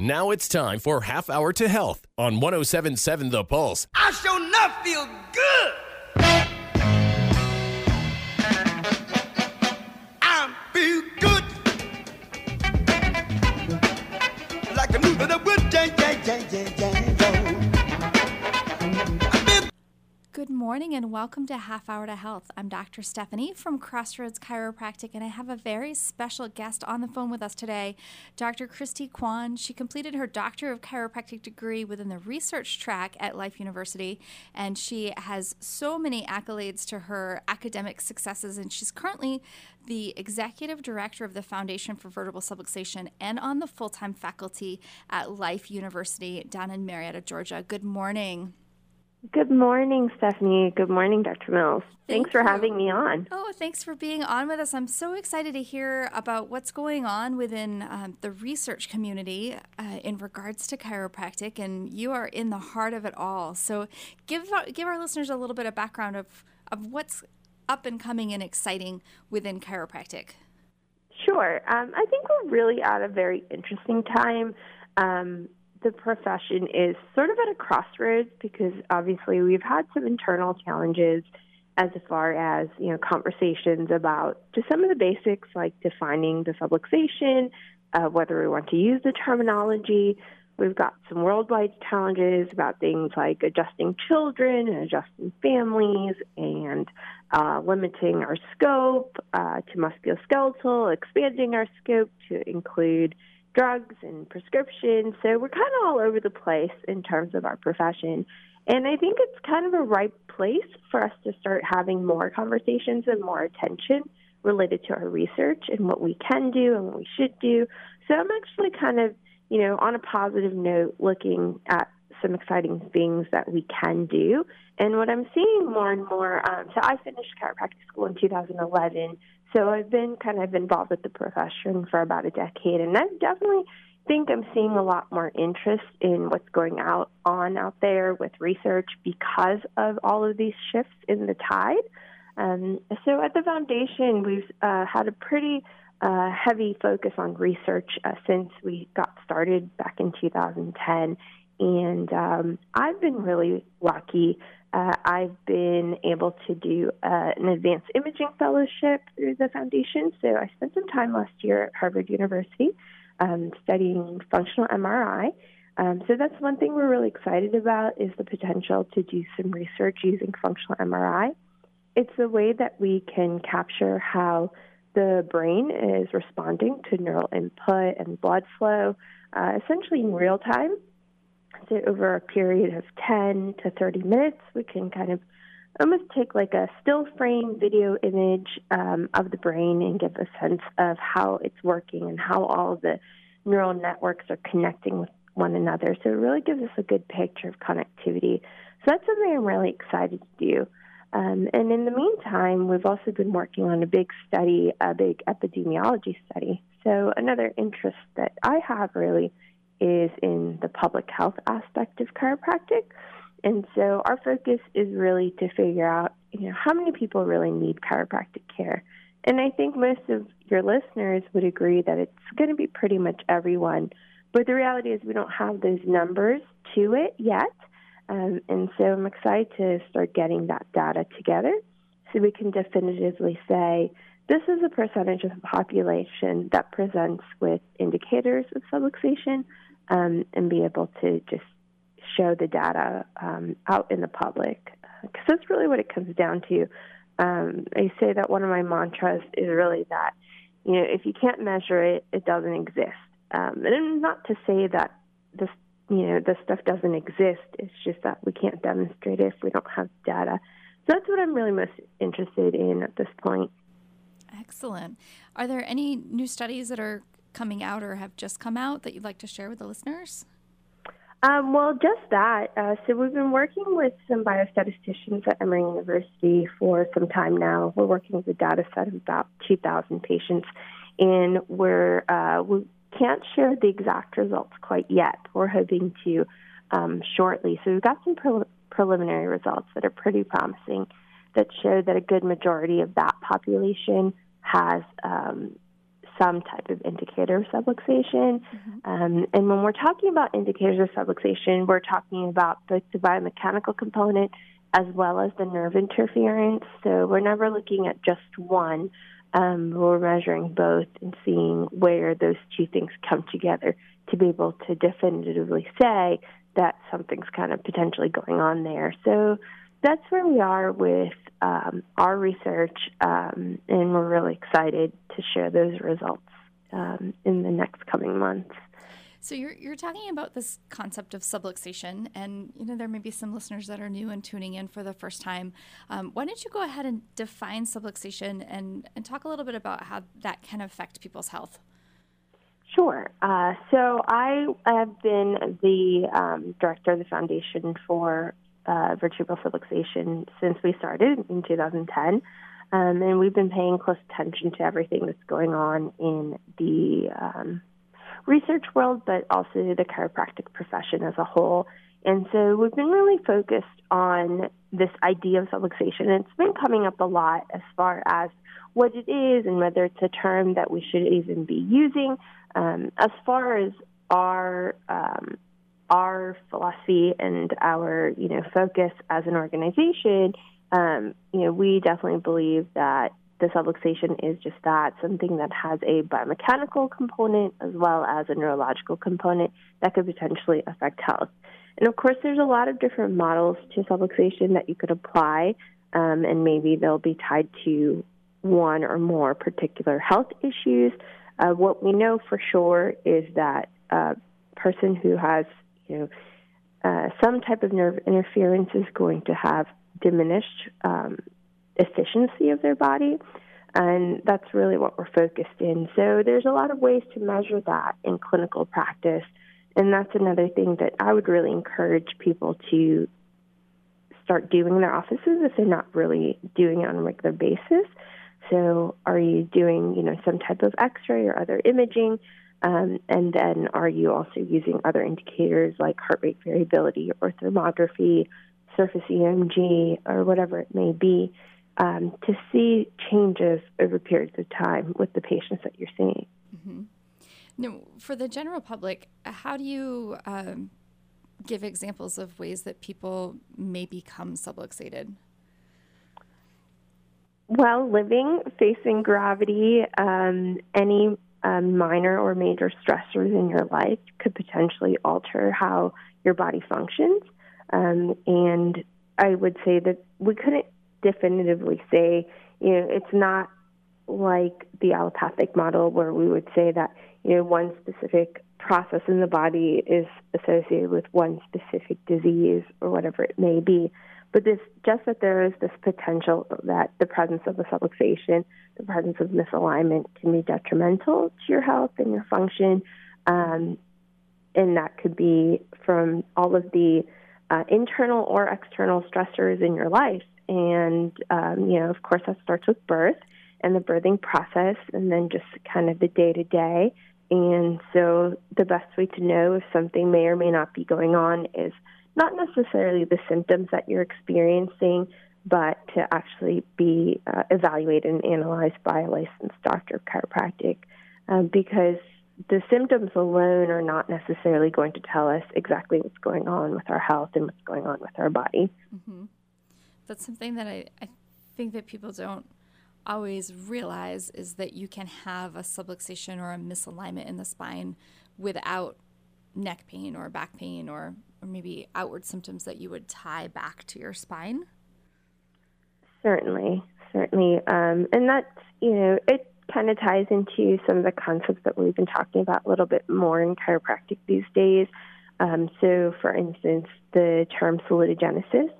Now it's time for Half Hour to Health on 1077 The Pulse. I shall not feel good. Good morning and welcome to Half Hour to Health. I'm Dr. Stephanie from Crossroads Chiropractic, and I have a very special guest on the phone with us today, Dr. Christie Kwon. She completed her Doctor of Chiropractic degree within the research track at Life University, and she has so many accolades to her academic successes, and she's currently the executive director of the Foundation for Vertebral Subluxation and on the full time faculty at Life University down in Marietta, Georgia. Good morning. Good morning, Stephanie. Good morning, Dr. Mills. Thank Thanks for you. having me on. Oh, thanks for being on with us. I'm so excited to hear about what's going on within um, the research community uh, in regards to chiropractic, and you are in the heart of it all. So, give our, give our listeners a little bit of background of of what's up and coming and exciting within chiropractic. Sure. Um, I think we're really at a very interesting time. Um, the profession is sort of at a crossroads because obviously we've had some internal challenges as far as you know conversations about just some of the basics like defining the subluxation, uh, whether we want to use the terminology. We've got some worldwide challenges about things like adjusting children and adjusting families and uh, limiting our scope uh, to musculoskeletal, expanding our scope to include drugs and prescriptions. So we're kind of all over the place in terms of our profession. And I think it's kind of a right place for us to start having more conversations and more attention related to our research and what we can do and what we should do. So I'm actually kind of, you know, on a positive note, looking at some exciting things that we can do. And what I'm seeing more and more, um, so I finished chiropractic school in 2011. So I've been kind of involved with the profession for about a decade, and I definitely think I'm seeing a lot more interest in what's going out on out there with research because of all of these shifts in the tide. Um, so at the foundation, we've uh, had a pretty uh, heavy focus on research uh, since we got started back in 2010. And um, I've been really lucky. Uh, I've been able to do uh, an advanced imaging fellowship through the foundation. So I spent some time last year at Harvard University um, studying functional MRI. Um, so that's one thing we're really excited about is the potential to do some research using functional MRI. It's a way that we can capture how the brain is responding to neural input and blood flow, uh, essentially in real time. So over a period of 10 to 30 minutes, we can kind of almost take like a still frame video image um, of the brain and give a sense of how it's working and how all the neural networks are connecting with one another. So it really gives us a good picture of connectivity. So that's something I'm really excited to do. Um, and in the meantime, we've also been working on a big study, a big epidemiology study. So another interest that I have really is in the public health aspect of chiropractic. And so our focus is really to figure out, you know, how many people really need chiropractic care. And I think most of your listeners would agree that it's going to be pretty much everyone. But the reality is we don't have those numbers to it yet. Um, and so I'm excited to start getting that data together so we can definitively say this is a percentage of the population that presents with indicators of subluxation um, and be able to just show the data um, out in the public. Because that's really what it comes down to. Um, I say that one of my mantras is really that, you know, if you can't measure it, it doesn't exist. Um, and not to say that this, you know, this stuff doesn't exist. It's just that we can't demonstrate it if we don't have data. So that's what I'm really most interested in at this point. Excellent. Are there any new studies that are coming out or have just come out that you'd like to share with the listeners? Um, well, just that. Uh, so we've been working with some biostatisticians at Emory University for some time now. We're working with a data set of about 2,000 patients, and we're uh, we can't share the exact results quite yet. We're hoping to um, shortly. So we've got some pre- preliminary results that are pretty promising that show that a good majority of that population has um, some type of indicator of subluxation. Mm-hmm. Um, and when we're talking about indicators of subluxation, we're talking about both the biomechanical component as well as the nerve interference. So we're never looking at just one. Um, we're measuring both and seeing where those two things come together to be able to definitively say that something's kind of potentially going on there. So that's where we are with um, our research, um, and we're really excited to share those results um, in the next coming months. So you're you're talking about this concept of subluxation, and you know there may be some listeners that are new and tuning in for the first time. Um, why don't you go ahead and define subluxation and and talk a little bit about how that can affect people's health? Sure. Uh, so I have been the um, director of the foundation for uh, vertebral subluxation since we started in 2010. Um, and we've been paying close attention to everything that's going on in the um, research world, but also the chiropractic profession as a whole. And so we've been really focused on this idea of subluxation. And it's been coming up a lot as far as what it is and whether it's a term that we should even be using. Um, as far as our um, our philosophy and our you know focus as an organization, um, you know we definitely believe that the subluxation is just that something that has a biomechanical component as well as a neurological component that could potentially affect health. And of course, there's a lot of different models to subluxation that you could apply, um, and maybe they'll be tied to one or more particular health issues. Uh, what we know for sure is that a person who has, know, uh, some type of nerve interference is going to have diminished um, efficiency of their body, and that's really what we're focused in. So there's a lot of ways to measure that in clinical practice, and that's another thing that I would really encourage people to start doing in their offices if they're not really doing it on a regular basis. So, are you doing, you know, some type of X-ray or other imaging? Um, and then, are you also using other indicators like heart rate variability or thermography, surface EMG, or whatever it may be, um, to see changes over periods of time with the patients that you're seeing? Mm-hmm. Now, for the general public, how do you um, give examples of ways that people may become subluxated? Well, living, facing gravity, um, any um, minor or major stressors in your life could potentially alter how your body functions. Um, and I would say that we couldn't definitively say, you know, it's not like the allopathic model where we would say that, you know, one specific process in the body is associated with one specific disease or whatever it may be. But this, just that there is this potential that the presence of a subluxation, the presence of misalignment can be detrimental to your health and your function. Um, and that could be from all of the uh, internal or external stressors in your life. And, um, you know, of course, that starts with birth and the birthing process, and then just kind of the day to day. And so, the best way to know if something may or may not be going on is not necessarily the symptoms that you're experiencing, but to actually be uh, evaluated and analyzed by a licensed doctor of chiropractic um, because the symptoms alone are not necessarily going to tell us exactly what's going on with our health and what's going on with our body. Mm-hmm. That's something that I, I think that people don't always realize is that you can have a subluxation or a misalignment in the spine without neck pain or back pain or or maybe outward symptoms that you would tie back to your spine? Certainly, certainly. Um, and that's, you know, it kind of ties into some of the concepts that we've been talking about a little bit more in chiropractic these days. Um, so, for instance, the term salutogenesis,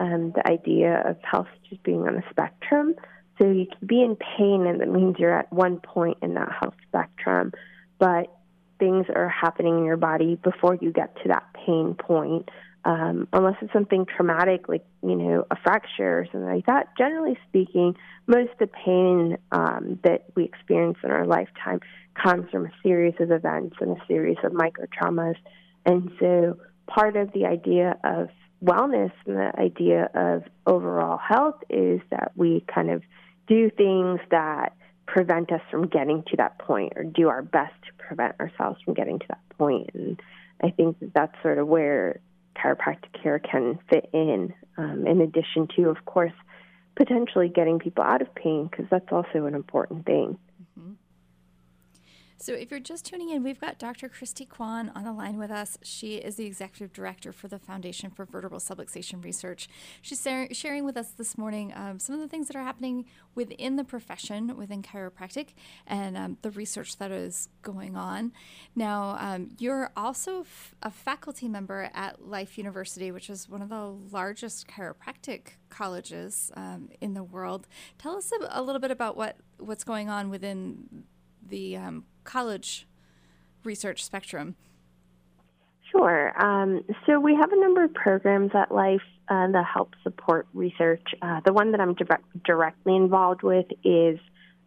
um, the idea of health just being on a spectrum. So, you can be in pain, and that means you're at one point in that health spectrum, but things are happening in your body before you get to that pain point. Um, unless it's something traumatic like you know a fracture or something like that. Generally speaking, most of the pain um, that we experience in our lifetime comes from a series of events and a series of micro traumas. And so, part of the idea of wellness and the idea of overall health is that we kind of do things that prevent us from getting to that point or do our best to prevent ourselves from getting to that point. And I think that that's sort of where chiropractic care can fit in, um, in addition to, of course, potentially getting people out of pain, because that's also an important thing. So, if you're just tuning in, we've got Dr. Christie Kwon on the line with us. She is the executive director for the Foundation for Vertebral Subluxation Research. She's sharing with us this morning um, some of the things that are happening within the profession, within chiropractic, and um, the research that is going on. Now, um, you're also f- a faculty member at Life University, which is one of the largest chiropractic colleges um, in the world. Tell us a, a little bit about what, what's going on within the um, college research spectrum? Sure. Um, so we have a number of programs at Life uh, that help support research. Uh, the one that I'm direct, directly involved with is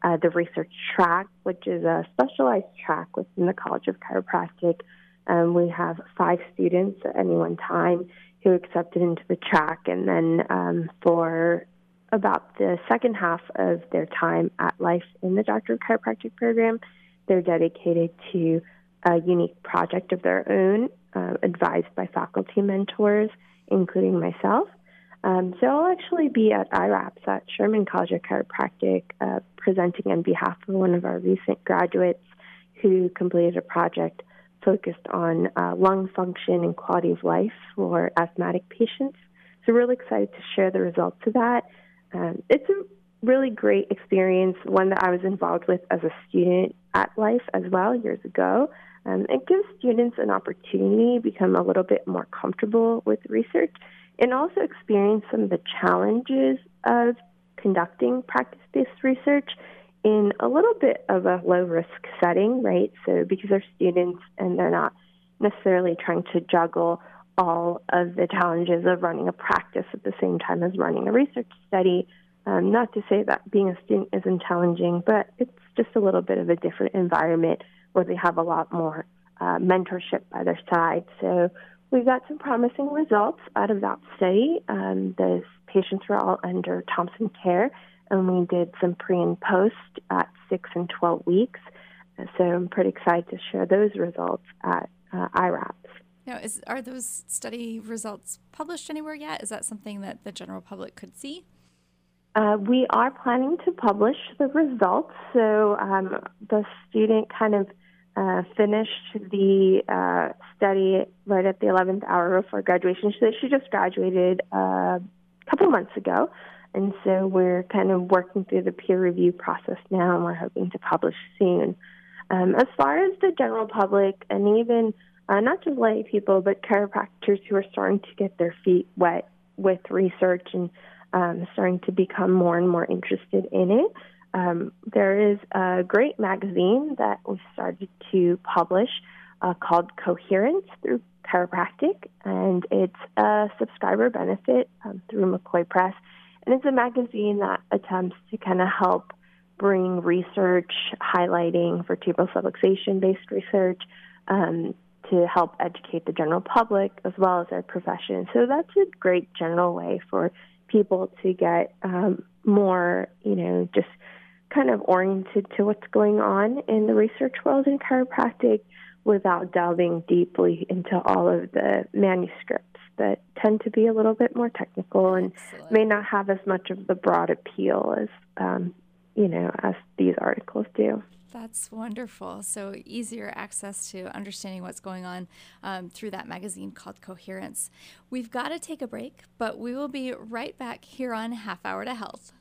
uh, the research track, which is a specialized track within the College of Chiropractic. Um, we have five students at any one time who accepted into the track, and then um, for about the second half of their time at Life in the Doctor of Chiropractic program, they're dedicated to a unique project of their own, uh, advised by faculty mentors, including myself. Um, so I'll actually be at IRAPS at Sherman College of Chiropractic, uh, presenting on behalf of one of our recent graduates who completed a project focused on uh, lung function and quality of life for asthmatic patients. So really excited to share the results of that. Um, it's a really great experience, one that I was involved with as a student at Life as well years ago. Um, it gives students an opportunity to become a little bit more comfortable with research and also experience some of the challenges of conducting practice based research in a little bit of a low risk setting, right? So, because they're students and they're not necessarily trying to juggle all of the challenges of running a practice at the same time as running a research study, um, not to say that being a student isn't challenging, but it's just a little bit of a different environment where they have a lot more uh, mentorship by their side. So we got some promising results out of that study. Um, the patients were all under Thompson care, and we did some pre and post at six and 12 weeks. So I'm pretty excited to share those results at uh, IRAPS. Now, is, are those study results published anywhere yet? Is that something that the general public could see? Uh, we are planning to publish the results. So um, the student kind of uh, finished the uh, study right at the 11th hour before graduation. So she just graduated uh, a couple months ago. And so we're kind of working through the peer review process now, and we're hoping to publish soon. Um, as far as the general public, and even uh, not just lay people, but chiropractors who are starting to get their feet wet with research and um, starting to become more and more interested in it. Um, there is a great magazine that we started to publish uh, called Coherence through Chiropractic, and it's a subscriber benefit um, through McCoy Press. And it's a magazine that attempts to kind of help bring research highlighting vertebral subluxation based research um, to help educate the general public as well as our profession. So that's a great general way for people to get um, more, you know, just kind of oriented to what's going on in the research world in chiropractic without delving deeply into all of the manuscripts that tend to be a little bit more technical and Excellent. may not have as much of the broad appeal as um, you know as these articles do. That's wonderful. So, easier access to understanding what's going on um, through that magazine called Coherence. We've got to take a break, but we will be right back here on Half Hour to Health.